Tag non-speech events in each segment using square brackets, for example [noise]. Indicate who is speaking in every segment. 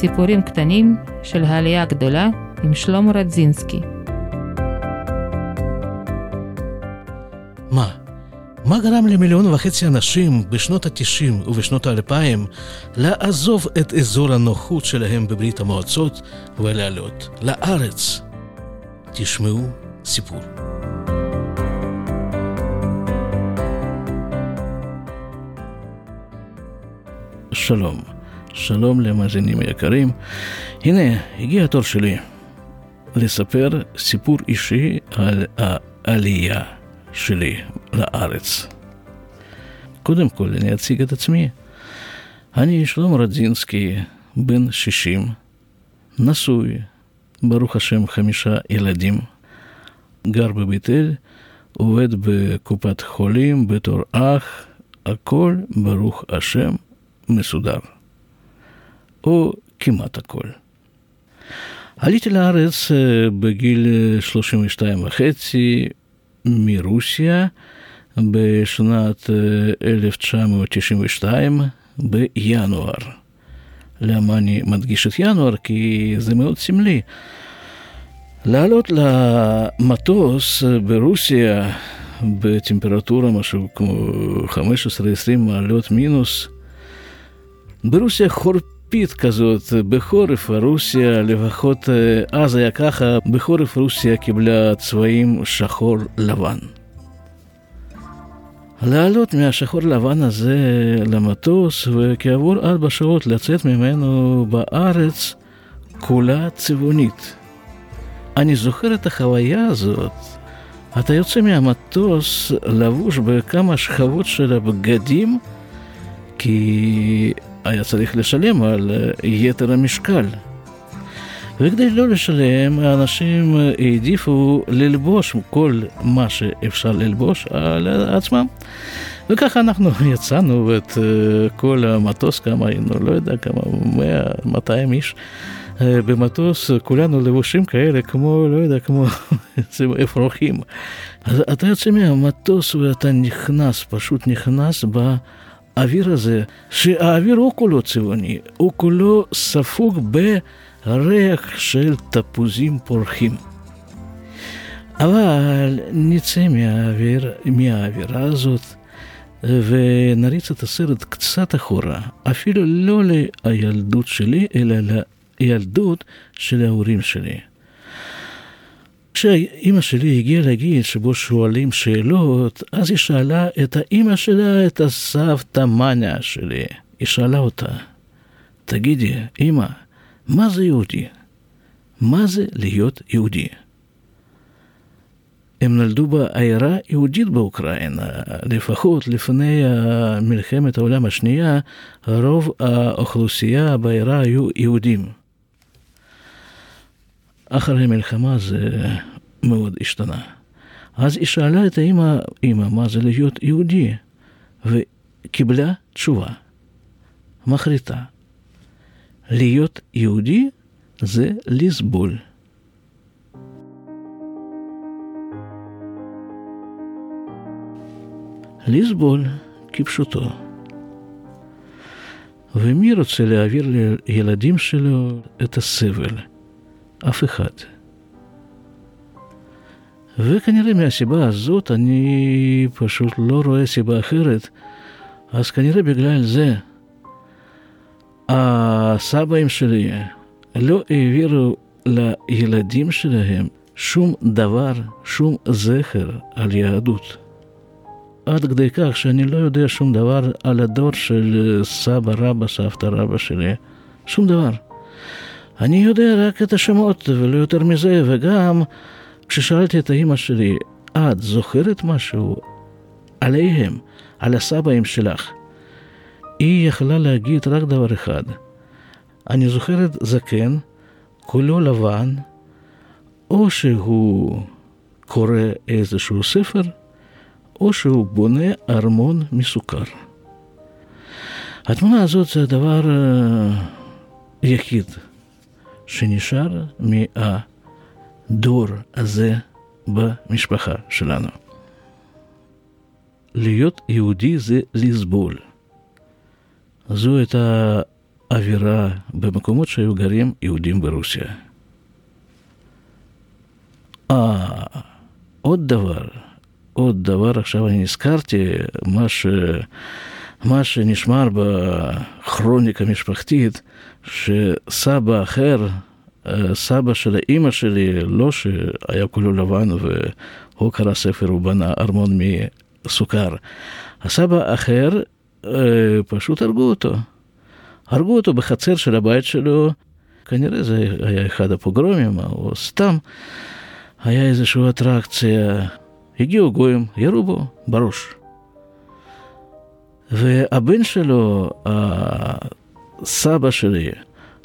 Speaker 1: סיפורים קטנים של העלייה הגדולה עם שלמה רדזינסקי.
Speaker 2: מה? מה גרם למיליון וחצי אנשים בשנות ה-90 ובשנות ה-2000 לעזוב את אזור הנוחות שלהם בברית המועצות ולעלות לארץ? תשמעו סיפור. שלום, שלום למאזינים היקרים. הנה, הגיע התור שלי לספר סיפור אישי על העלייה שלי לארץ. קודם כל, אני אציג את עצמי. אני שלמה רדזינסקי, בן 60, נשוי, ברוך השם חמישה ילדים, גר בבית אל, עובד בקופת חולים בתור אח, הכל ברוך השם מסודר. או כמעט הכל. עליתי לארץ בגיל 32 וחצי מרוסיה בשנת 1992 בינואר. למה אני מדגיש את ינואר? כי זה מאוד סמלי. לעלות למטוס ברוסיה בטמפרטורה משהו כמו 15-20 מעלות מינוס, ברוסיה חורפית כזאת, בחורף רוסיה, לפחות אז היה ככה, בחורף רוסיה קיבלה צבעים שחור לבן. לעלות מהשחור לבן הזה למטוס, וכעבור ארבע שעות לצאת ממנו בארץ כולה צבעונית. אני זוכר את החוויה הזאת. אתה יוצא מהמטוס לבוש בכמה שכבות של הבגדים, כי היה צריך לשלם על יתר המשקל. וכדי לא לשלם, האנשים העדיפו ללבוש כל מה שאפשר ללבוש על עצמם. וככה אנחנו [laughs] יצאנו את כל המטוס, כמה היינו, לא יודע, כמה, 100, 200 איש. במטוס כולנו לבושים כאלה, כמו, לא יודע, כמו [laughs] אפרוחים. אז אתה יוצא מהמטוס ואתה נכנס, פשוט נכנס באוויר הזה, שהאוויר הוא כולו צבעוני, הוא כולו ספוג בריח של תפוזים פורחים. אבל נצא מהאוויר, מהאווירה הזאת ונריץ את הסרט קצת אחורה, אפילו לא לילדות שלי, אלא הילדות של ההורים שלי. כשאימא שלי הגיעה לגיל שבו שואלים שאלות, אז היא שאלה את האימא שלה, את הסבתא מניה שלי. היא שאלה אותה, תגידי, אימא, מה זה יהודי? מה זה להיות יהודי? הם נולדו בעיירה יהודית באוקראינה, לפחות לפני מלחמת העולם השנייה, רוב האוכלוסייה בעיירה היו יהודים. אחרי המלחמה זה מאוד השתנה. אז היא שאלה את האמא, אמא, מה זה להיות יהודי? וקיבלה תשובה מחריטה. להיות יהודי זה לסבול. לסבול כפשוטו. ומי רוצה להעביר לילדים שלו את הסבל? אף אחד. וכנראה מהסיבה הזאת אני פשוט לא רואה סיבה אחרת, אז כנראה בגלל זה הסבאים שלי לא העבירו לילדים שלהם שום דבר, שום זכר על יהדות. עד כדי כך שאני לא יודע שום דבר על הדור של סבא רבא, סבתא רבא שלי, שום דבר. אני יודע רק את השמות ולא יותר מזה, וגם כששאלתי את האימא שלי, את זוכרת משהו עליהם, על הסבאים שלך? היא יכלה להגיד רק דבר אחד. אני זוכרת זקן, כולו לבן, או שהוא קורא איזשהו ספר, או שהוא בונה ארמון מסוכר. התמונה הזאת זה הדבר היחיד שנשאר מהדור הזה במשפחה שלנו. להיות יהודי זה לסבול. זו הייתה אווירה במקומות שהיו גרים יהודים ברוסיה. אה, עוד דבר, עוד דבר, עכשיו אני נזכרתי, מה, ש, מה שנשמר בכרוניקה המשפחתית, שסבא אחר, אה, סבא של האימא שלי, לא שהיה כולו לבן והוא קרא ספר ובנה ארמון מסוכר, הסבא אחר, אה, פשוט הרגו אותו. הרגו אותו בחצר של הבית שלו, כנראה זה היה אחד הפוגרומים, או סתם היה איזושהי אטרקציה. הגיעו גויים, ירו בו בראש. והבן שלו, הסבא שלי,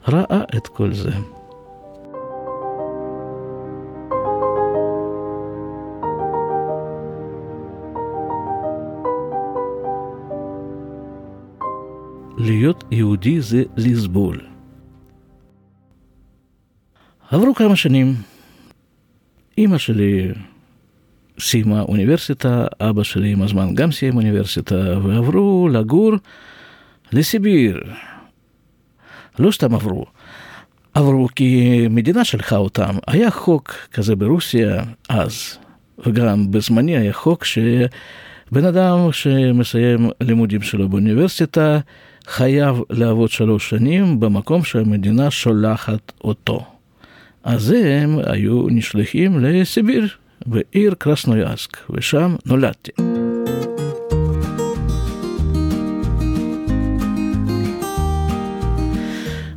Speaker 2: ראה את כל זה. להיות יהודי זה לסבול. עברו כמה שנים, אימא שלי סיימה אוניברסיטה, אבא שלי עם הזמן גם סיים אוניברסיטה, ועברו לגור לסיביר. לא סתם עברו, עברו כי מדינה שלחה אותם. היה חוק כזה ברוסיה אז, וגם בזמני היה חוק שבן אדם שמסיים לימודים שלו באוניברסיטה, חייב לעבוד שלוש שנים במקום שהמדינה שולחת אותו. אז הם היו נשלחים לסיביר, בעיר קרסנויאסק, ושם נולדתי.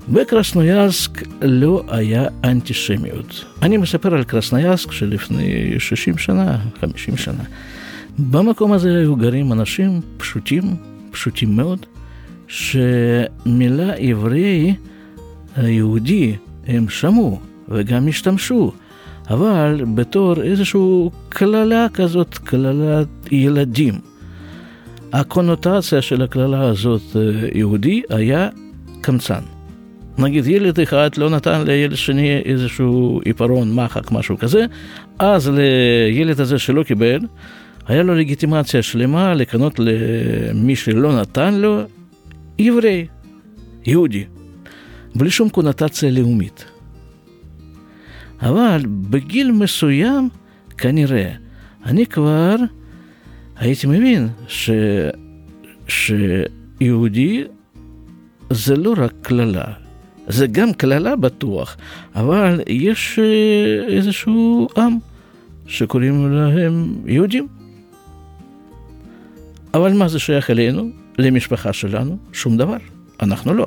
Speaker 2: בקרסנויאסק לא היה אנטישמיות. אני מספר על קרסנויאסק שלפני 60 שנה, 50 שנה. במקום הזה היו גרים אנשים פשוטים, פשוטים מאוד, שמילה עברי היהודי הם שמעו וגם השתמשו, אבל בתור איזושהי קללה כזאת, קללת ילדים. הקונוטציה של הקללה הזאת יהודי היה קמצן. נגיד ילד אחד לא נתן לילד שני איזשהו עיפרון, מחק, משהו כזה, אז לילד הזה שלא קיבל, היה לו לגיטימציה שלמה לקנות למי שלא נתן לו עברי, יהודי, בלי שום קונוטציה לאומית. אבל בגיל מסוים, כנראה, אני כבר הייתי מבין ש... שיהודי זה לא רק קללה, זה גם קללה בטוח, אבל יש אה, איזשהו עם שקוראים להם יהודים. אבל מה זה שייך אלינו? למשפחה שלנו? שום דבר. אנחנו לא.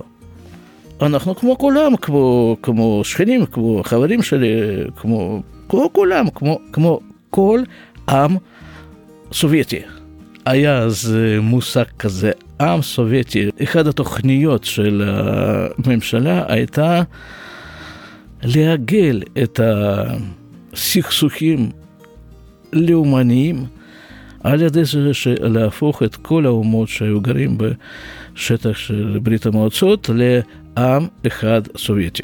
Speaker 2: אנחנו כמו כולם, כמו, כמו שכנים, כמו חברים שלי, כמו, כמו כולם, כמו, כמו כל עם סובייטי. היה אז מושג כזה, עם סובייטי. אחת התוכניות של הממשלה הייתה לעגל את הסכסוכים לאומניים על ידי זה להפוך את כל האומות שהיו גרים בשטח של ברית המועצות עם אחד סובייטי.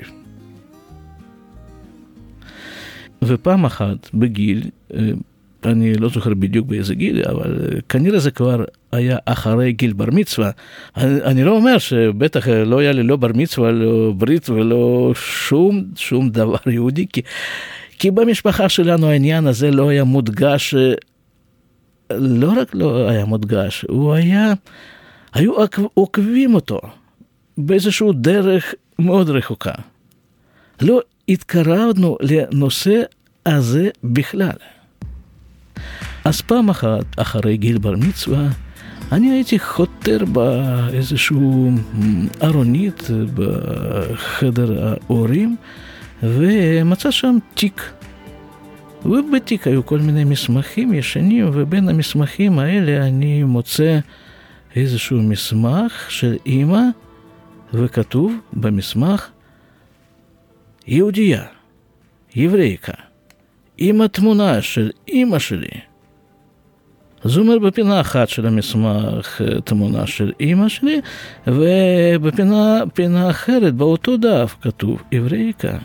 Speaker 2: ופעם אחת בגיל, אה, אני לא זוכר בדיוק באיזה גיל, אבל אה, כנראה זה כבר היה אחרי גיל בר מצווה. אני, אני לא אומר שבטח לא היה לי לא בר מצווה, לא ברית ולא שום, שום דבר יהודי, כי, כי במשפחה שלנו העניין הזה לא היה מודגש, אה, לא רק לא היה מודגש, הוא היה, היו עוקבים אותו. באיזושהי דרך מאוד רחוקה. לא התקרבנו לנושא הזה בכלל. אז פעם אחת, אחרי גיל בר מצווה, אני הייתי חותר באיזשהו ארונית בחדר ההורים, ומצא שם תיק. ובתיק היו כל מיני מסמכים ישנים, ובין המסמכים האלה אני מוצא איזשהו מסמך של אימא וכתוב במסמך יהודייה, יברייקה, עם התמונה של אימא שלי. זה אומר בפינה אחת של המסמך תמונה של אימא שלי, ובפינה אחרת באותו דף כתוב עברייקה.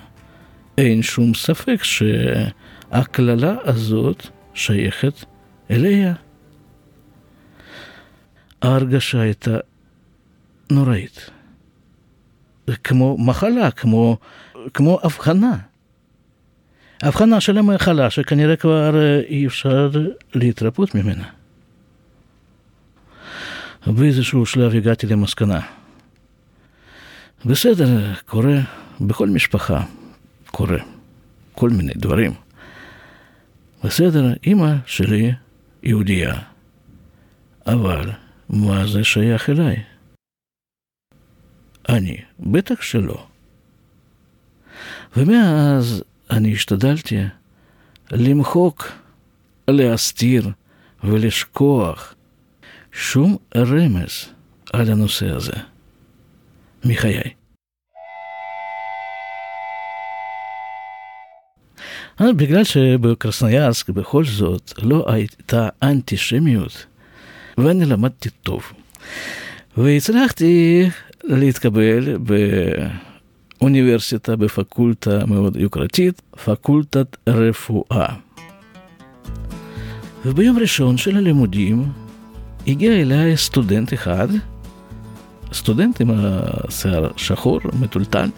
Speaker 2: אין שום ספק שהקללה הזאת שייכת אליה. ההרגשה הייתה נוראית. כמו מחלה, כמו, כמו הבחנה. הבחנה של המחלה שכנראה כבר אה, אי אפשר להתרפות ממנה. באיזשהו שלב הגעתי למסקנה. בסדר, קורה, בכל משפחה קורה כל מיני דברים. בסדר, אימא שלי יהודייה, אבל מה זה שייך אליי? אני, בטח שלא. ומאז אני השתדלתי למחוק, להסתיר ולשכוח שום רמז על הנושא הזה מחיי. אבל בגלל שבקרסניירסק בכל זאת לא הייתה אנטישמיות, ואני למדתי טוב. והצלחתי להתקבל באוניברסיטה, בפקולטה מאוד יוקרתית, פקולטת רפואה. וביום ראשון של הלימודים הגיע אליי סטודנט אחד, סטודנט עם השיער שחור, מטולטל,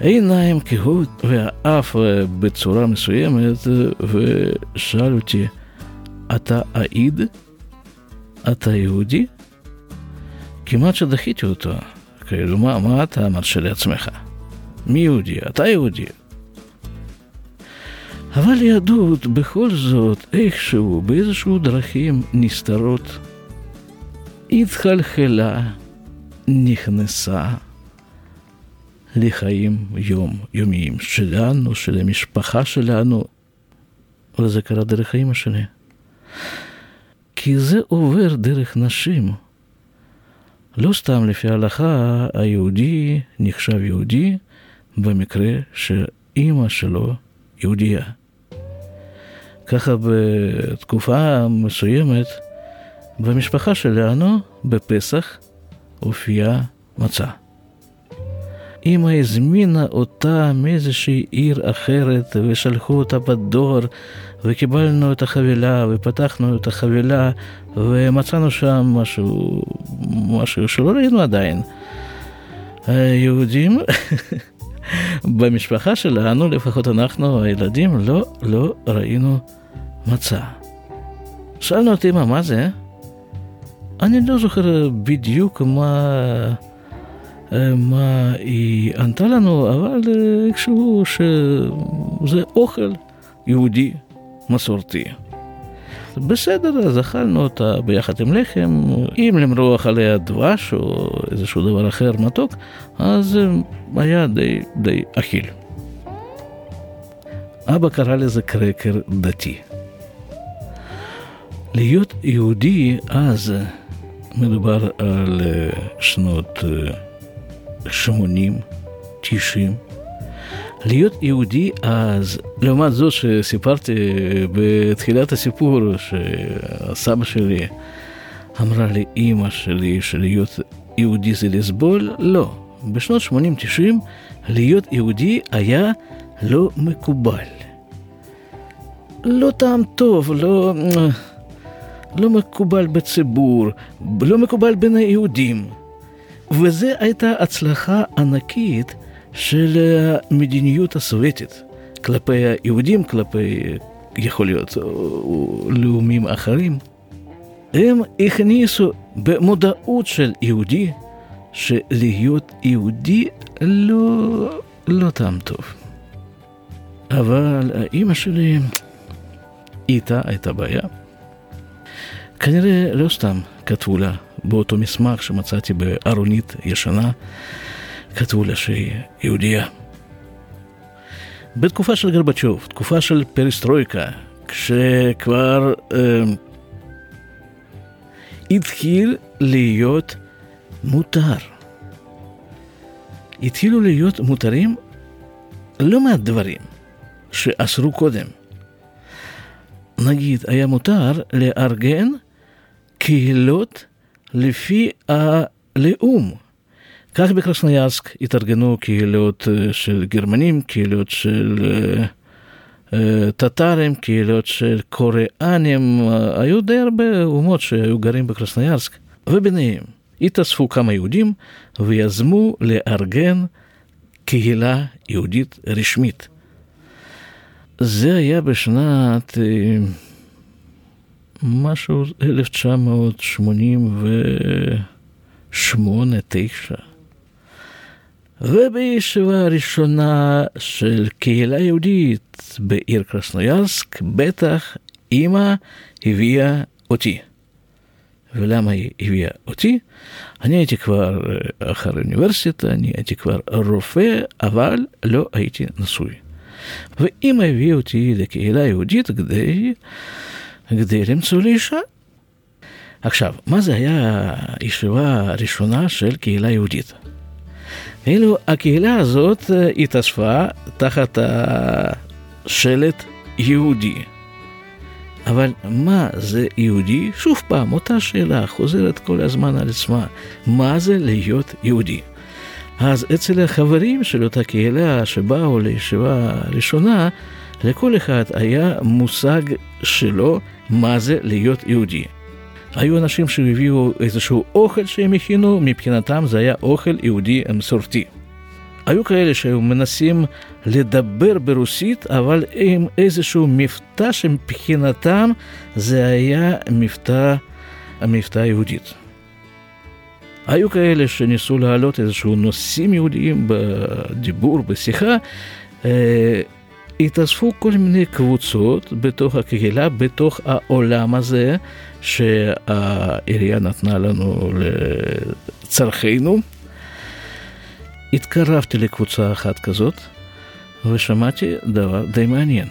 Speaker 2: עיניים כהות והאף בצורה מסוימת, ושאל אותי, אתה עיד? אתה יהודי? כמעט שדחיתי אותו. כאילו, מה, מה אתה מרשה לעצמך? מי יהודי? אתה יהודי. אבל יהדות בכל זאת איכשהו, באיזשהו דרכים נסתרות, התחלחלה, נכנסה לחיים יום-יומיים שלנו, של המשפחה שלנו, וזה קרה דרך האמא שלי. כי זה עובר דרך נשים. לא סתם לפי ההלכה היהודי נחשב יהודי במקרה שאימא שלו יהודייה. ככה בתקופה מסוימת במשפחה שלנו בפסח הופיעה מצה. אמא הזמינה אותה מאיזושהי עיר אחרת ושלחו אותה בדור וקיבלנו את החבילה ופתחנו את החבילה ומצאנו שם משהו, משהו שלא ראינו עדיין. היהודים [laughs] במשפחה שלנו, לפחות אנחנו הילדים, לא, לא ראינו מצה. שאלנו אותי אמא, מה זה? אני לא זוכר בדיוק מה... מה היא ענתה לנו, אבל איכשהו שזה אוכל יהודי מסורתי. בסדר, אז אכלנו אותה ביחד עם לחם, אם למרוח עליה דבש או איזשהו דבר אחר מתוק, אז היה די, די אכיל. אבא קרא לזה קרקר דתי. להיות יהודי אז מדובר על שנות 80, 90. להיות יהודי אז, לעומת זאת שסיפרתי בתחילת הסיפור, שהסבא שלי אמרה לי, אימא שלי, שלהיות יהודי זה לסבול, לא. בשנות 80-90 להיות יהודי היה לא מקובל. לא טעם טוב, לא, לא מקובל בציבור, לא מקובל בין היהודים. וזו הייתה הצלחה ענקית של המדיניות הסובייטית כלפי היהודים, כלפי, יכול להיות, לאומים אחרים. הם הכניסו במודעות של יהודי, שלהיות יהודי לא, לא טעם טוב. אבל האימא שלי, איתה הייתה בעיה. כנראה לא סתם כתבו לה באותו מסמך שמצאתי בארונית ישנה, כתבו לה שהיא יהודייה. בתקופה של גרבצ'וב, תקופה של פריסטרויקה, כשכבר אה, התחיל להיות מותר. התחילו להיות מותרים לא מעט דברים שאסרו קודם. נגיד, היה מותר לארגן קהילות לפי הלאום. כך בקרסניאסק התארגנו קהילות אה, של גרמנים, קהילות של טטרים, אה, קהילות של קוריאנים, היו די הרבה אומות שהיו גרים בקרסניאסק, וביניהם התאספו כמה יהודים ויזמו לארגן קהילה יהודית רשמית. זה היה בשנת אה, משהו 1988-9. ובישיבה הראשונה של קהילה יהודית בעיר קרסנוירסק, בטח אימא הביאה אותי. ולמה היא הביאה אותי? אני הייתי כבר אחרי אוניברסיטה, אני הייתי כבר רופא, אבל לא הייתי נשוי. ואימא הביאה אותי לקהילה יהודית כדי, כדי למצוא לי אישה. עכשיו, מה זה היה הישיבה הראשונה של קהילה יהודית? כאילו הקהילה הזאת התאספה תחת השלט יהודי. אבל מה זה יהודי? שוב פעם, אותה שאלה חוזרת כל הזמן על עצמה. מה זה להיות יהודי? אז אצל החברים של אותה קהילה שבאו לישיבה הראשונה, לכל אחד היה מושג שלו מה זה להיות יהודי. היו אנשים שהביאו איזשהו אוכל שהם הכינו, מבחינתם זה היה אוכל יהודי מסורתי. היו כאלה שהיו מנסים לדבר ברוסית, אבל עם איזשהו מבטא שמבחינתם זה היה מבטא, המבטא יהודית. היו כאלה שניסו להעלות איזשהו נושאים יהודיים בדיבור, בשיחה. התאספו כל מיני קבוצות בתוך הקהילה, בתוך העולם הזה שהעירייה נתנה לנו לצרכינו. התקרבתי לקבוצה אחת כזאת, ושמעתי דבר די מעניין.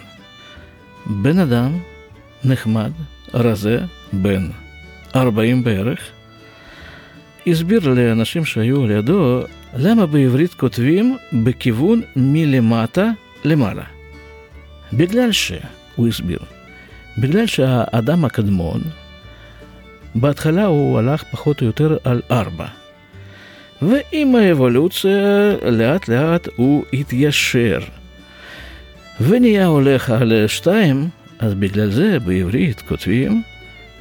Speaker 2: בן אדם נחמד, רזה, בן 40 בערך, הסביר לאנשים שהיו לידו למה בעברית כותבים בכיוון מלמטה למעלה. בגלל ש... הוא הסביר. בגלל שהאדם הקדמון, בהתחלה הוא הלך פחות או יותר על ארבע. ועם האבולוציה לאט לאט הוא התיישר. ונהיה הולך על שתיים, אז בגלל זה בעברית כותבים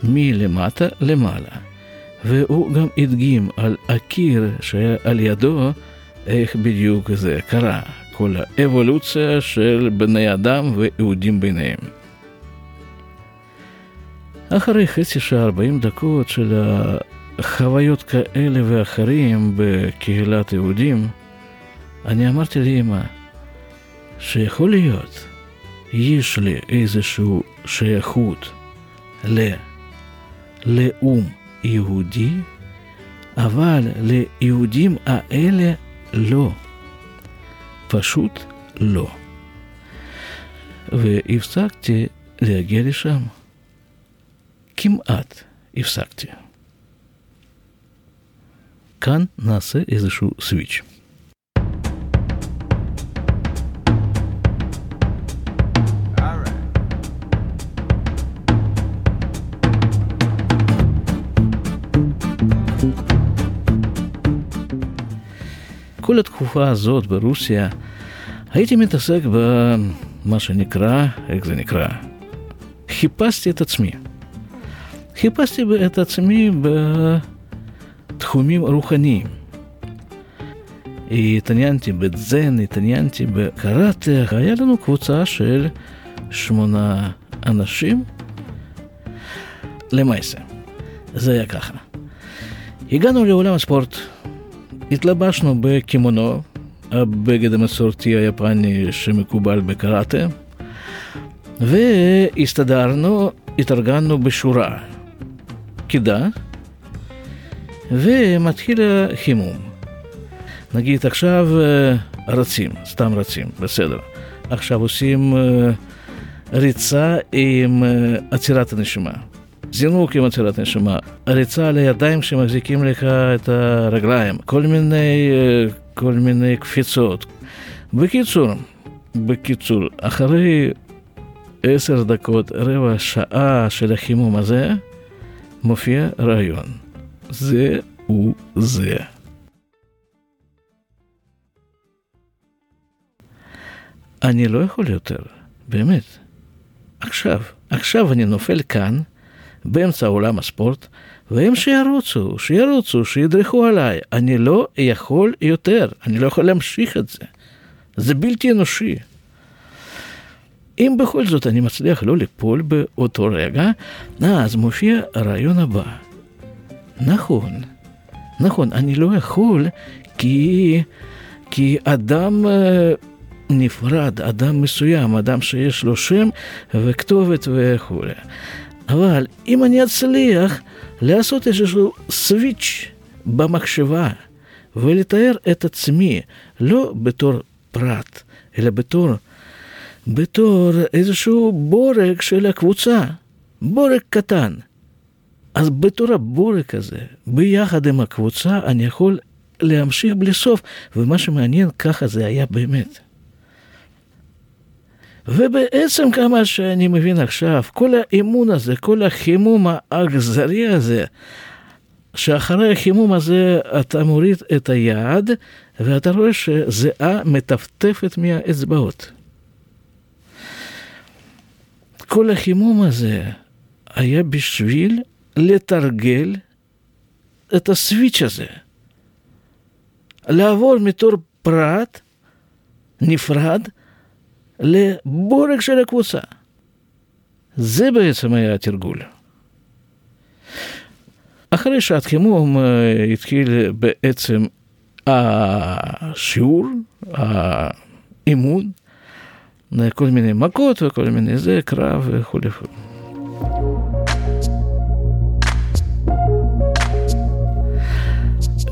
Speaker 2: מלמטה למעלה. והוא גם הדגים על הקיר שהיה על ידו, איך בדיוק זה קרה, כל האבולוציה של בני אדם ויהודים ביניהם. אחרי חצי שעה, 40 דקות של חוויות כאלה ואחרים בקהילת יהודים, אני אמרתי לאמא שיכול להיות, יש לי איזושהי שייכות ללאום יהודי, אבל ליהודים האלה לא. פשוט לא. והפסקתי להגיע לשם. כמעט הפסקתי. כאן נעשה איזשהו סוויץ'. כל התקופה הזאת ברוסיה הייתי מתעסק במה שנקרא, איך זה נקרא? חיפשתי את עצמי. חיפשתי את עצמי בתחומים רוחניים. התעניינתי בדזן, התעניינתי בקראטה, היה לנו קבוצה של שמונה אנשים. למעשה, זה היה ככה. הגענו לעולם הספורט, התלבשנו בקימונו, הבגד המסורתי היפני שמקובל בקראטה, והסתדרנו, התארגנו בשורה, קידה, ומתחיל החימום. נגיד עכשיו אה, רצים, סתם רצים, בסדר. עכשיו עושים אה, ריצה עם אה, עצירת הנשימה. זינוק עם עצירת נשימה, ריצה על הידיים שמחזיקים לך את הרגליים, כל מיני, כל מיני קפיצות. בקיצור, בקיצור, אחרי עשר דקות, רבע שעה של החימום הזה, מופיע רעיון. זה הוא זה. אני לא יכול יותר, באמת. עכשיו, עכשיו אני נופל כאן, באמצע עולם הספורט, והם שירוצו, שירוצו, שידרכו עליי. אני לא יכול יותר, אני לא יכול להמשיך את זה. זה בלתי אנושי. אם בכל זאת אני מצליח לא ליפול באותו רגע, אז מופיע הרעיון הבא. נכון, נכון, אני לא יכול כי, כי אדם אה, נפרד, אדם מסוים, אדם שיש לו שם וכתובת וכולי. אבל אם אני אצליח לעשות איזשהו סוויץ' במחשבה ולתאר את עצמי לא בתור פרט, אלא בתור, בתור איזשהו בורג של הקבוצה, בורג קטן. אז בתור הבורג הזה, ביחד עם הקבוצה, אני יכול להמשיך בלי סוף, ומה שמעניין, ככה זה היה באמת. ובעצם כמה שאני מבין עכשיו, כל האימון הזה, כל החימום האכזרי הזה, שאחרי החימום הזה אתה מוריד את היד ואתה רואה שזיעה מטפטפת מהאצבעות. כל החימום הזה היה בשביל לתרגל את הסוויץ' הזה. לעבור מתור פרט נפרד לבורג של הקבוצה. זה בעצם היה התרגול. אחרי שעת חימום אה, התחיל בעצם השיעור, האימון, כל מיני מכות וכל מיני זה, קרב וכולי.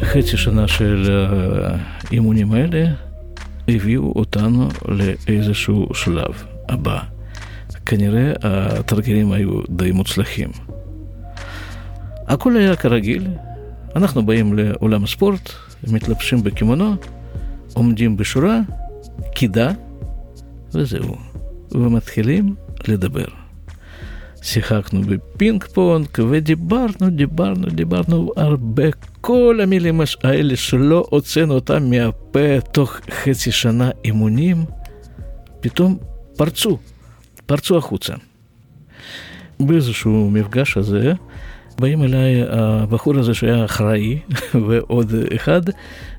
Speaker 2: חצי שנה של האימונים האלה הביאו אותנו לאיזשהו שלב הבא. כנראה התרגילים היו די מוצלחים. הכל היה כרגיל, אנחנו באים לעולם הספורט, מתלבשים בקימונו, עומדים בשורה, קידה, וזהו. ומתחילים לדבר. שיחקנו בפינג פונג ודיברנו, דיברנו, דיברנו הרבה. כל המילים האלה שלא הוצאנו אותם מהפה תוך חצי שנה אימונים, פתאום פרצו, פרצו החוצה. באיזשהו מפגש הזה, באים אליי הבחור הזה שהיה אחראי [laughs] ועוד אחד,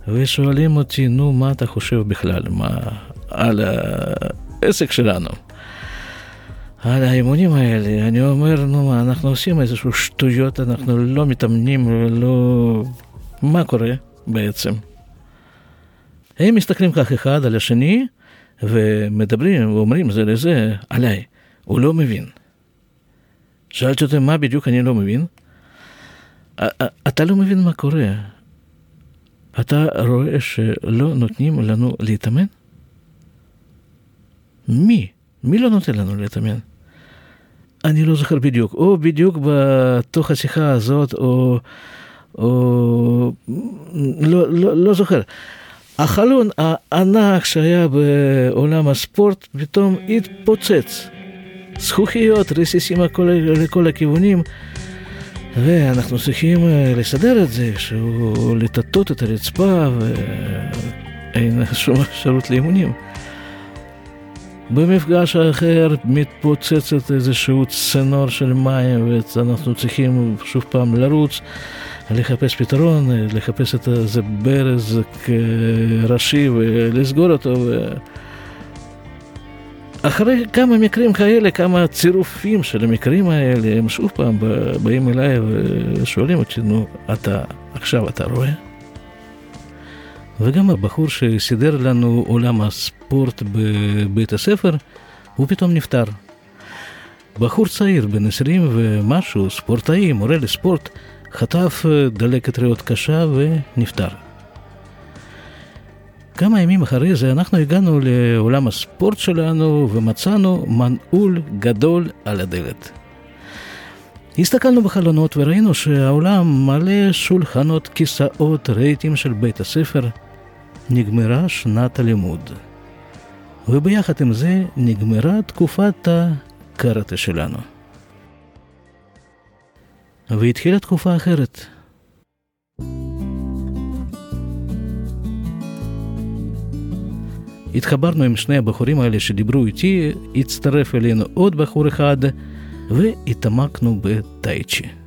Speaker 2: ושואלים אותי, נו, מה אתה חושב בכלל, מה, על העסק שלנו? על האימונים האלה, אני אומר, נו מה, אנחנו עושים איזשהו שטויות, אנחנו לא מתאמנים, לא... מה קורה בעצם? הם מסתכלים כך אחד על השני, ומדברים ואומרים זה לזה עליי, הוא לא מבין. שאלתי אותם מה בדיוק אני לא מבין? אתה לא מבין מה קורה. אתה רואה שלא נותנים לנו להתאמן? מי? מי לא נותן לנו להתאמן? אני לא זוכר בדיוק, או בדיוק בתוך השיחה הזאת, או... או... לא, לא, לא זוכר. החלון הענק שהיה בעולם הספורט פתאום התפוצץ. זכוכיות, רסיסים לכל הכיוונים, ואנחנו צריכים אה, לסדר את זה, שהוא לטטות את הרצפה ואין שום אפשרות לאימונים. במפגש האחר מתפוצצת איזשהו צינור של מים ואנחנו צריכים שוב פעם לרוץ, לחפש פתרון, לחפש את איזה ברז ראשי ולסגור אותו. ו... אחרי כמה מקרים כאלה, כמה צירופים של המקרים האלה, הם שוב פעם באים אליי ושואלים אותי, נו, אתה, עכשיו אתה רואה? וגם הבחור שסידר לנו עולם הספורט בבית הספר, הוא פתאום נפטר. בחור צעיר, בן 20 ומשהו, ספורטאי, מורה לספורט, חטף דלקת ריאות קשה ונפטר. כמה ימים אחרי זה אנחנו הגענו לעולם הספורט שלנו ומצאנו מנעול גדול על הדלת. הסתכלנו בחלונות וראינו שהעולם מלא שולחנות, כיסאות, רהיטים של בית הספר. נגמרה שנת הלימוד. וביחד עם זה נגמרה תקופת הקראטה שלנו. והתחילה תקופה אחרת. התחברנו עם שני הבחורים האלה שדיברו איתי, הצטרף אלינו עוד בחור אחד, והתעמקנו בטייצ'י.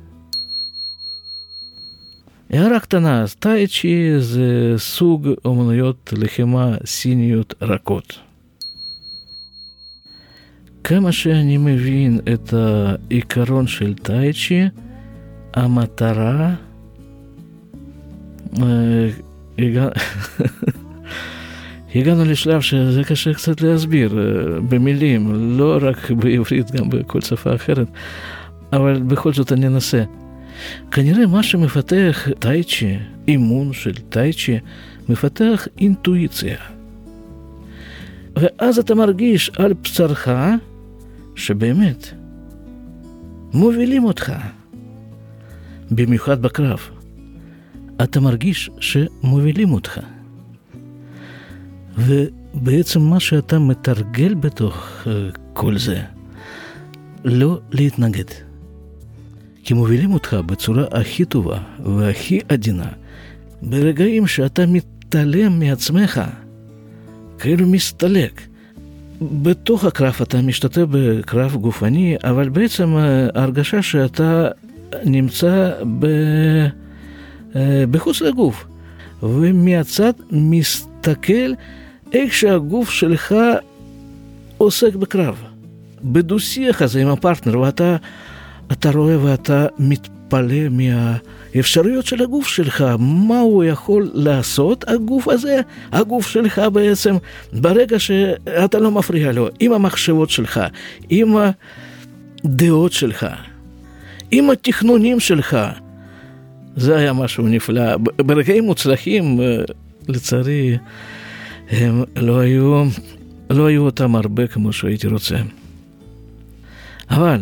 Speaker 2: הערה קטנה, טייצ'י זה סוג אומנויות לחימה סיניות רכות. כמה שאני מבין את העיקרון של טייצ'י, המטרה... הגענו לשלב שזה קשה קצת להסביר במילים, לא רק בעברית, גם בכל שפה אחרת, אבל בכל זאת אני אנסה. כנראה מה שמפתח טייצ'י, אימון של טייצ'י, מפתח אינטואיציה. ואז אתה מרגיש על בשרך שבאמת מובילים אותך, במיוחד בקרב. אתה מרגיש שמובילים אותך. ובעצם מה שאתה מתרגל בתוך uh, כל זה, לא להתנגד. כי מובילים אותך בצורה הכי טובה והכי עדינה. ברגעים שאתה מתעלם מעצמך, כאילו מסתלק. בתוך הקרב אתה משתתף בקרב גופני, אבל בעצם ההרגשה שאתה נמצא ב... בחוץ לגוף, ומהצד מסתכל איך שהגוף שלך עוסק בקרב. בדו-שיח הזה עם הפרטנר, ואתה אתה רואה ואתה מתפלא מהאפשרויות של הגוף שלך, מה הוא יכול לעשות, הגוף הזה, הגוף שלך בעצם, ברגע שאתה לא מפריע לו, עם המחשבות שלך, עם הדעות שלך, עם התכנונים שלך. זה היה משהו נפלא. ברגעים מוצלחים, לצערי, הם לא היו, לא היו אותם הרבה כמו שהייתי רוצה. אבל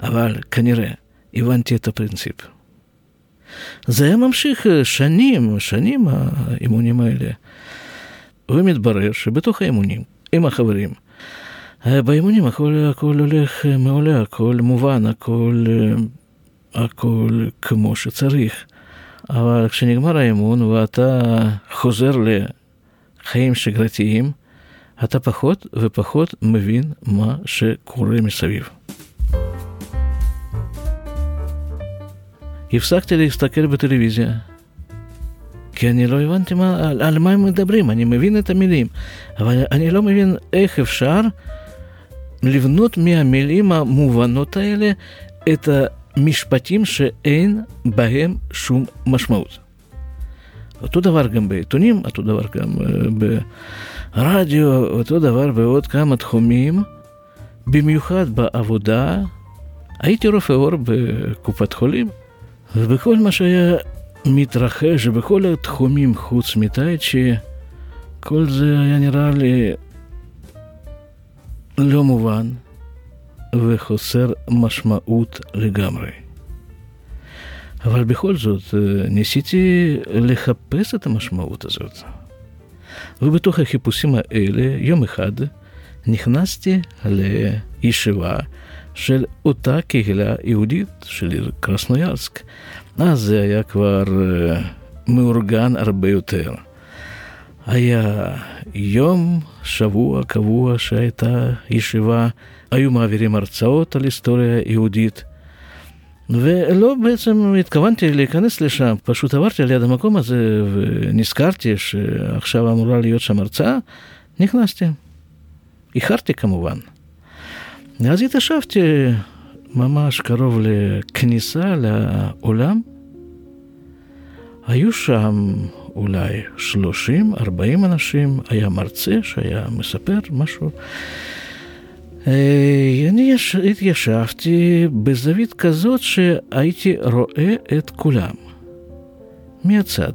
Speaker 2: אבל כנראה הבנתי את הפרינציפ. זה היה ממשיך שנים, שנים האימונים האלה. ומתברר שבתוך האימונים, עם החברים, באימונים הכל, הכל הולך מעולה, הכל מובן, הכל, הכל כמו שצריך. אבל כשנגמר האימון ואתה חוזר לחיים שגרתיים, אתה פחות ופחות מבין מה שקורה מסביב. הפסקתי להסתכל בטלוויזיה, כי אני לא הבנתי מה, על, על מה הם מדברים, אני מבין את המילים, אבל אני לא מבין איך אפשר לבנות מהמילים המובנות האלה את המשפטים שאין בהם שום משמעות. אותו דבר גם בעיתונים, אותו דבר גם אה, ברדיו, אותו דבר בעוד כמה תחומים, במיוחד בעבודה. הייתי רופא עור בקופת חולים. ובכל מה שהיה מתרחש, בכל התחומים חוץ מטייצ'י, כל זה היה נראה לי לא מובן וחוסר משמעות לגמרי. אבל בכל זאת, ניסיתי לחפש את המשמעות הזאת. ובתוך החיפושים האלה, יום אחד נכנסתי לישיבה של אותה קהילה יהודית של עיר קרסנוירסק. אז זה היה כבר uh, מאורגן הרבה יותר. היה יום, שבוע קבוע שהייתה ישיבה, היו מעבירים הרצאות על היסטוריה יהודית. ולא בעצם התכוונתי להיכנס לשם, פשוט עברתי ליד המקום הזה ונזכרתי שעכשיו אמורה להיות שם הרצאה, נכנסתי. איחרתי כמובן. אז התיישבתי ממש קרוב לכניסה לעולם. היו שם אולי 30-40 אנשים, היה מרצה שהיה מספר משהו. אה, אני התיישבתי בזווית כזאת שהייתי רואה את כולם, מהצד.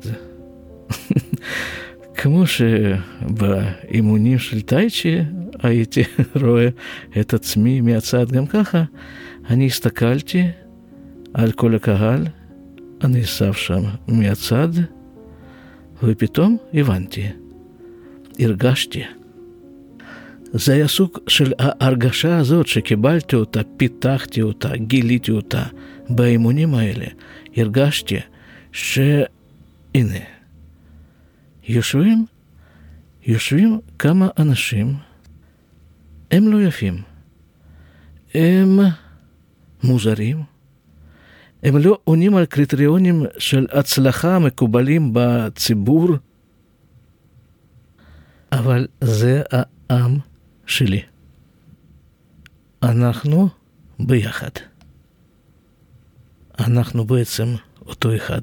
Speaker 2: [laughs] כמו שבאימונים של טייצ'י הייתי רואה את עצמי מהצד גם ככה, אני הסתכלתי על כל הקהל הנאסף שם מהצד, ופתאום הבנתי, הרגשתי. זה היה סוג של ההרגשה הזאת שקיבלתי אותה, פיתחתי אותה, גיליתי אותה באימונים האלה. הרגשתי שהנה, יושבים, יושבים כמה אנשים, הם לא יפים. הם מוזרים, הם לא עונים על קריטריונים של הצלחה מקובלים בציבור, אבל זה העם שלי. אנחנו ביחד. אנחנו בעצם אותו אחד.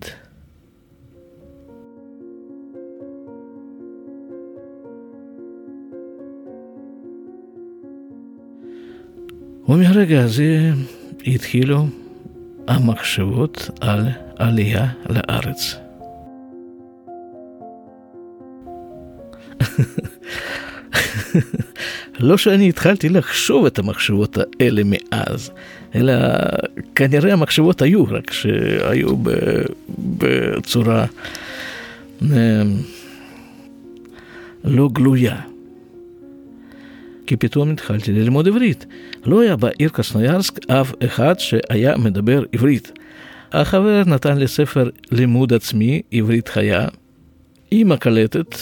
Speaker 2: ומהרגע הזה התחילו המחשבות על עלייה לארץ. לא שאני התחלתי לחשוב את המחשבות האלה מאז, אלא כנראה המחשבות היו, רק שהיו בצורה אה, לא גלויה. כי פתאום התחלתי ללמוד עברית. לא היה בעיר קסנויארסק אף אחד שהיה מדבר עברית. החבר נתן לי ספר לימוד עצמי, עברית חיה, עם הקלטת,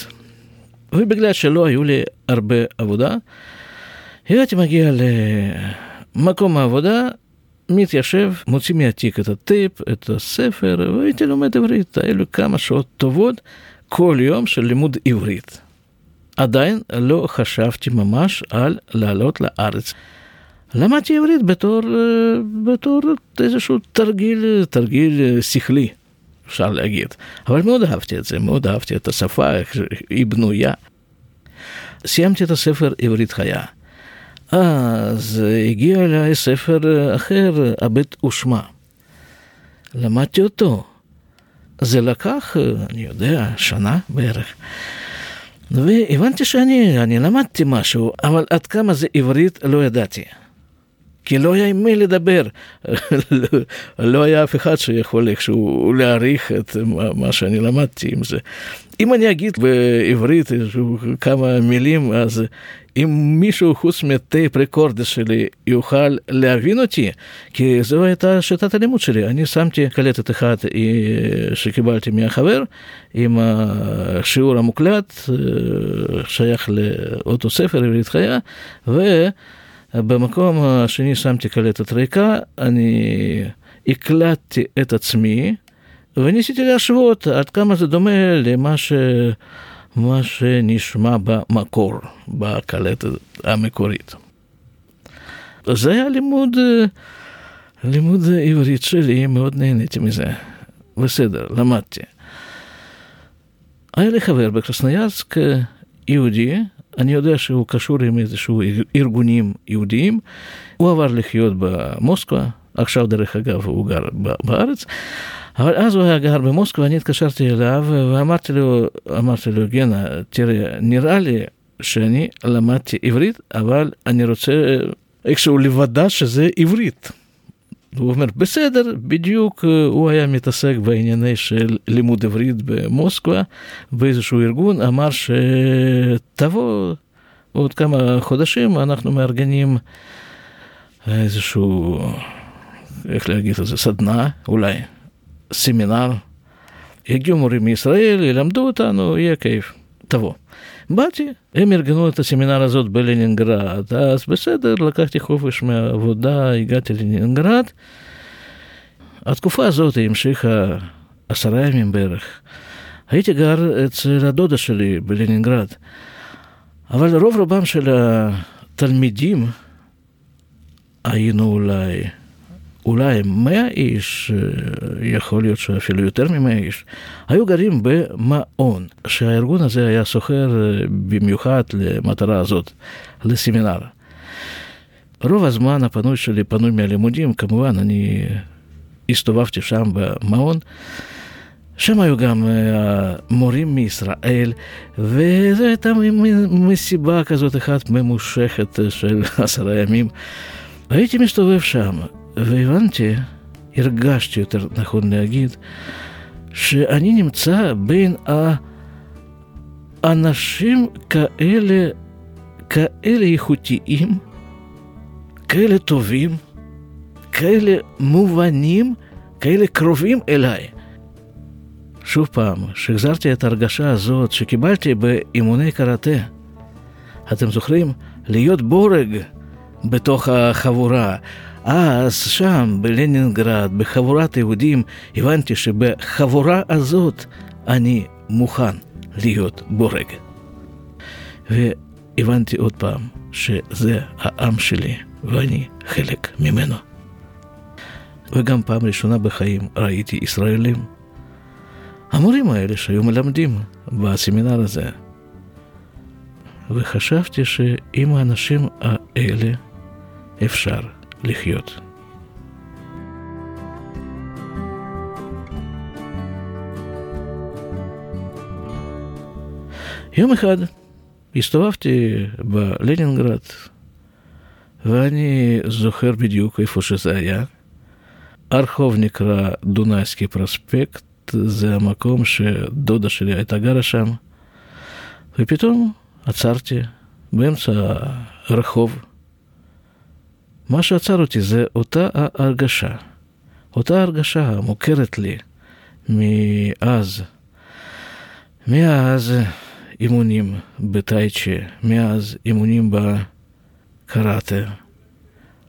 Speaker 2: ובגלל שלא היו לי הרבה עבודה, הייתי מגיע למקום העבודה, מתיישב, מוציא מהתיק את הטיפ, את הספר, והייתי לומד עברית. היו לי כמה שעות טובות כל יום של לימוד עברית. עדיין לא חשבתי ממש על לעלות לארץ. למדתי עברית בתור, בתור איזשהו תרגיל, תרגיל שכלי, אפשר להגיד. אבל מאוד אהבתי את זה, מאוד אהבתי את השפה, איך היא בנויה. סיימתי את הספר עברית חיה. אז הגיע אליי ספר אחר, הבית ושמה. למדתי אותו. זה לקח, אני יודע, שנה בערך. והבנתי שאני אני למדתי משהו, אבל עד כמה זה עברית לא ידעתי. כי לא היה עם מי לדבר. [laughs] לא היה אף אחד שיכול איכשהו להעריך את מה שאני למדתי עם זה. אם אני אגיד בעברית כמה מילים, אז אם מישהו חוץ מטייפ רקורדס שלי יוכל להבין אותי, כי זו הייתה שיטת הלימוד שלי. אני שמתי קלטת אחת אה, שקיבלתי מהחבר, עם השיעור המוקלט, אה, שייך לאותו ספר עברית חיה, ובמקום השני שמתי קלטת ריקה, אני הקלטתי את עצמי, וניסיתי להשוות עד כמה זה דומה למה ש... מה שנשמע במקור, בקלטת המקורית. זה היה לימוד, לימוד עברית שלי, מאוד נהניתי מזה. בסדר, למדתי. היה לי חבר בקרסניאסק, יהודי, אני יודע שהוא קשור עם איזשהו ארגונים יהודיים, הוא עבר לחיות במוסקבה, עכשיו דרך אגב הוא גר בארץ, אבל אז הוא היה גר במוסקבה, אני התקשרתי אליו ואמרתי לו, אמרתי לו, גנה, תראה, נראה לי שאני למדתי עברית, אבל אני רוצה איכשהו לוודא שזה עברית. הוא אומר, בסדר, בדיוק הוא היה מתעסק בענייני של לימוד עברית במוסקבה, באיזשהו ארגון, אמר שתבוא עוד כמה חודשים, אנחנו מארגנים איזשהו, איך להגיד את זה, סדנה, אולי, סמינר, יגיעו מורים מישראל, ילמדו אותנו, יהיה כיף, תבוא. באתי, הם ארגנו את הסמינר הזאת בלנינגרד, אז בסדר, לקחתי חופש מהעבודה, הגעתי ללנינגרד. התקופה הזאת המשיכה עשרה ימים בערך. הייתי גר אצל הדודה שלי בלנינגרד, אבל רוב רובם של התלמידים היינו אולי אולי 100 איש, אה, יכול להיות שאפילו יותר מ-100 איש, היו גרים במעון, שהארגון הזה היה שוכר אה, במיוחד למטרה הזאת, לסמינר. רוב הזמן הפנוי שלי פנוי מהלימודים, כמובן, אני הסתובבתי שם במעון. שם היו גם אה, מורים מישראל, וזו הייתה מסיבה כזאת אחת ממושכת של [laughs] עשרה ימים. הייתי מסתובב שם, והבנתי, הרגשתי יותר נכון להגיד, שאני נמצא בין האנשים כאלה, כאלה איכותיים, כאלה טובים, כאלה מובנים, כאלה קרובים אליי. שוב פעם, שהחזרתי את ההרגשה הזאת שקיבלתי באימוני קראטה. אתם זוכרים? להיות בורג בתוך החבורה, אז שם, בלנינגרד, בחבורת יהודים, הבנתי שבחבורה הזאת אני מוכן להיות בורג. והבנתי עוד פעם שזה העם שלי ואני חלק ממנו. וגם פעם ראשונה בחיים ראיתי ישראלים. המורים האלה שהיו מלמדים בסמינר הזה. וחשבתי שעם האנשים האלה אפשר לחיות. יום אחד הסתובבתי בלנינגרד, ואני זוכר בדיוק איפה שזה היה. הרחוב נקרא דונייסקי פרוספקט, זה המקום שדודה שלי הייתה גרה שם, ופתאום עצרתי באמצע הרחוב. מה שעצר אותי זה אותה ההרגשה, אותה הרגשה המוכרת לי מאז, מאז אימונים בטייצ'י, מאז אימונים בקראטה.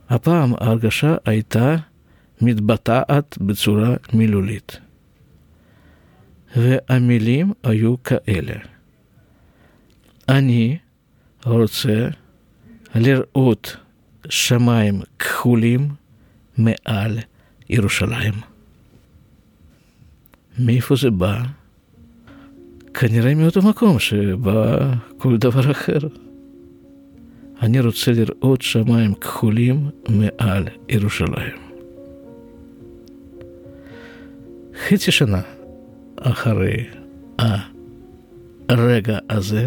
Speaker 2: הפעם ההרגשה הייתה מתבטאת בצורה מילולית. והמילים היו כאלה: אני רוצה לראות שמיים כחולים מעל ירושלים. מאיפה זה בא? כנראה מאותו מקום שבא כל דבר אחר. אני רוצה לראות שמיים כחולים מעל ירושלים. חצי שנה אחרי הרגע הזה,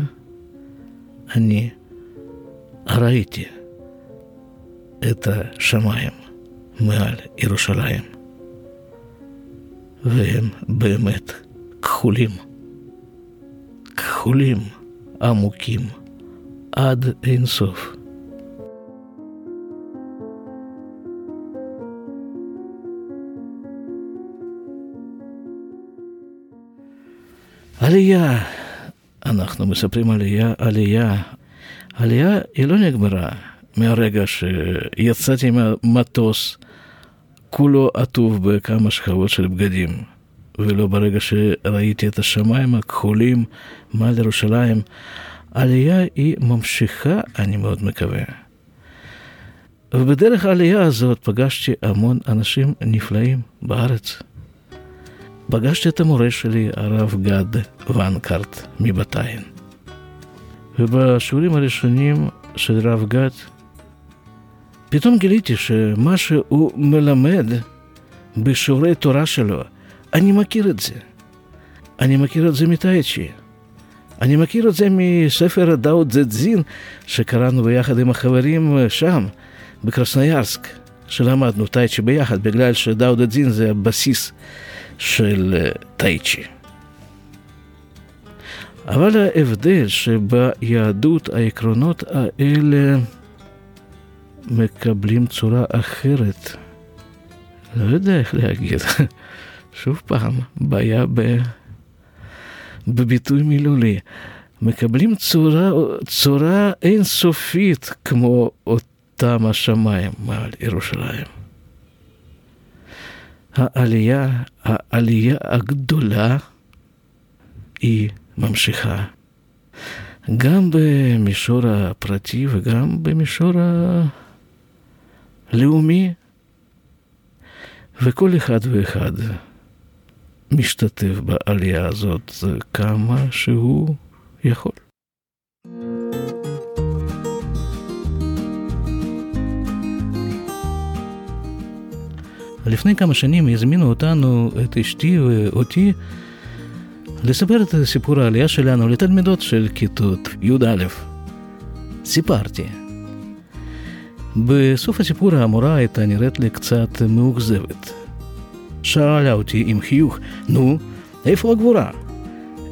Speaker 2: אני ראיתי את השמיים מעל ירושלים, והם באמת כחולים. כחולים עמוקים עד אינסוף. עלייה, אנחנו מספרים עלייה, עלייה. עלייה היא לא נגמרה מהרגע שיצאתי מהמטוס, כולו עטוב בכמה שכבות של בגדים. ולא ברגע שראיתי את השמיים הכחולים מעל ירושלים. העלייה היא ממשיכה, אני מאוד מקווה. ובדרך העלייה הזאת פגשתי המון אנשים נפלאים בארץ. פגשתי את המורה שלי, הרב גד ונקארט מבתיין. ובשיעורים הראשונים של רב גד, פתאום גיליתי שמה שהוא מלמד בשיעורי תורה שלו, אני מכיר את זה. אני מכיר את זה מטייצ'י. אני מכיר את זה מספר דאו זדזין שקראנו ביחד עם החברים שם, בקרסניארסק, שלמדנו טייצ'י ביחד, בגלל שדאו זדזין זה הבסיס של טייצ'י. אבל ההבדל שביהדות העקרונות האלה מקבלים צורה אחרת. לא יודע איך להגיד. שוב פעם, בעיה ב... בביטוי מילולי. מקבלים צורה, צורה אינסופית כמו אותם השמיים מעל ירושלים. העלייה, העלייה הגדולה היא ממשיכה. גם במישור הפרטי וגם במישור הלאומי. וכל אחד ואחד משתתף בעלייה הזאת כמה שהוא יכול. לפני כמה שנים הזמינו אותנו, את אשתי ואותי, לספר את סיפור העלייה שלנו לתלמידות של כיתות י"א. סיפרתי. בסוף הסיפור המורה הייתה נראית לי קצת מאוכזבת. שאלה אותי עם חיוך, נו, איפה הגבורה?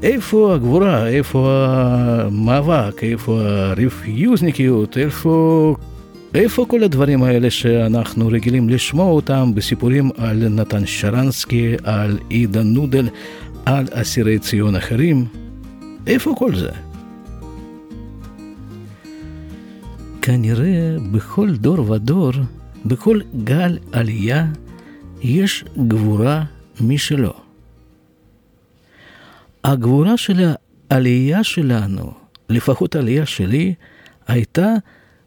Speaker 2: איפה הגבורה? איפה המאבק? איפה הרפיוזניקיות? איפה... איפה כל הדברים האלה שאנחנו רגילים לשמוע אותם בסיפורים על נתן שרנסקי, על עידה נודל, על אסירי ציון אחרים? איפה כל זה? כנראה בכל דור ודור בכל גל עלייה יש גבורה משלו. הגבורה של העלייה שלנו, לפחות העלייה שלי, הייתה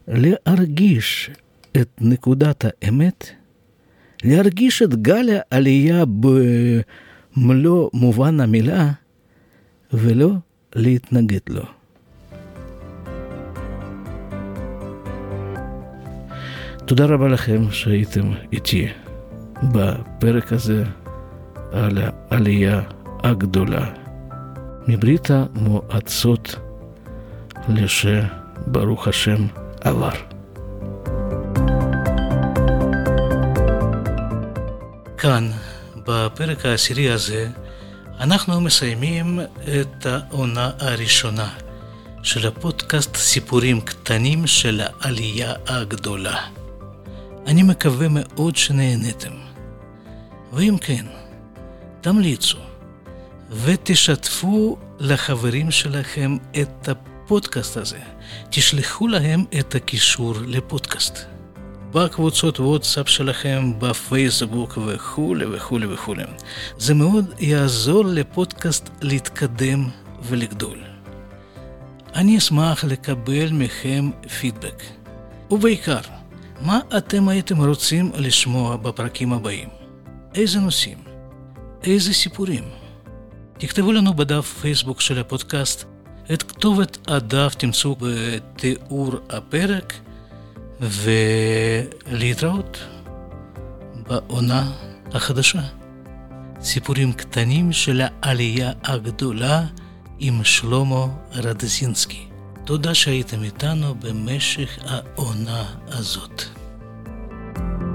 Speaker 2: להרגיש את נקודת האמת, להרגיש את גל העלייה במלוא מובן המילה, ולא להתנגד לו. תודה רבה לכם שהייתם איתי בפרק הזה על העלייה הגדולה מברית המועצות לשברוך השם עבר. כאן, בפרק העשירי הזה, אנחנו מסיימים את העונה הראשונה של הפודקאסט סיפורים קטנים של העלייה הגדולה. אני מקווה מאוד שנהנתם. ואם כן, תמליצו ותשתפו לחברים שלכם את הפודקאסט הזה. תשלחו להם את הקישור לפודקאסט. בקבוצות וואטסאפ שלכם, בפייסבוק וכולי וכולי וכולי. זה מאוד יעזור לפודקאסט להתקדם ולגדול. אני אשמח לקבל מכם פידבק. ובעיקר, מה אתם הייתם רוצים לשמוע בפרקים הבאים? איזה נושאים? איזה סיפורים? תכתבו לנו בדף פייסבוק של הפודקאסט. את כתובת הדף תמצאו בתיאור הפרק, ולהתראות בעונה החדשה. סיפורים קטנים של העלייה הגדולה עם שלמה רדזינסקי. תודה שהייתם איתנו במשך העונה הזאת. thank you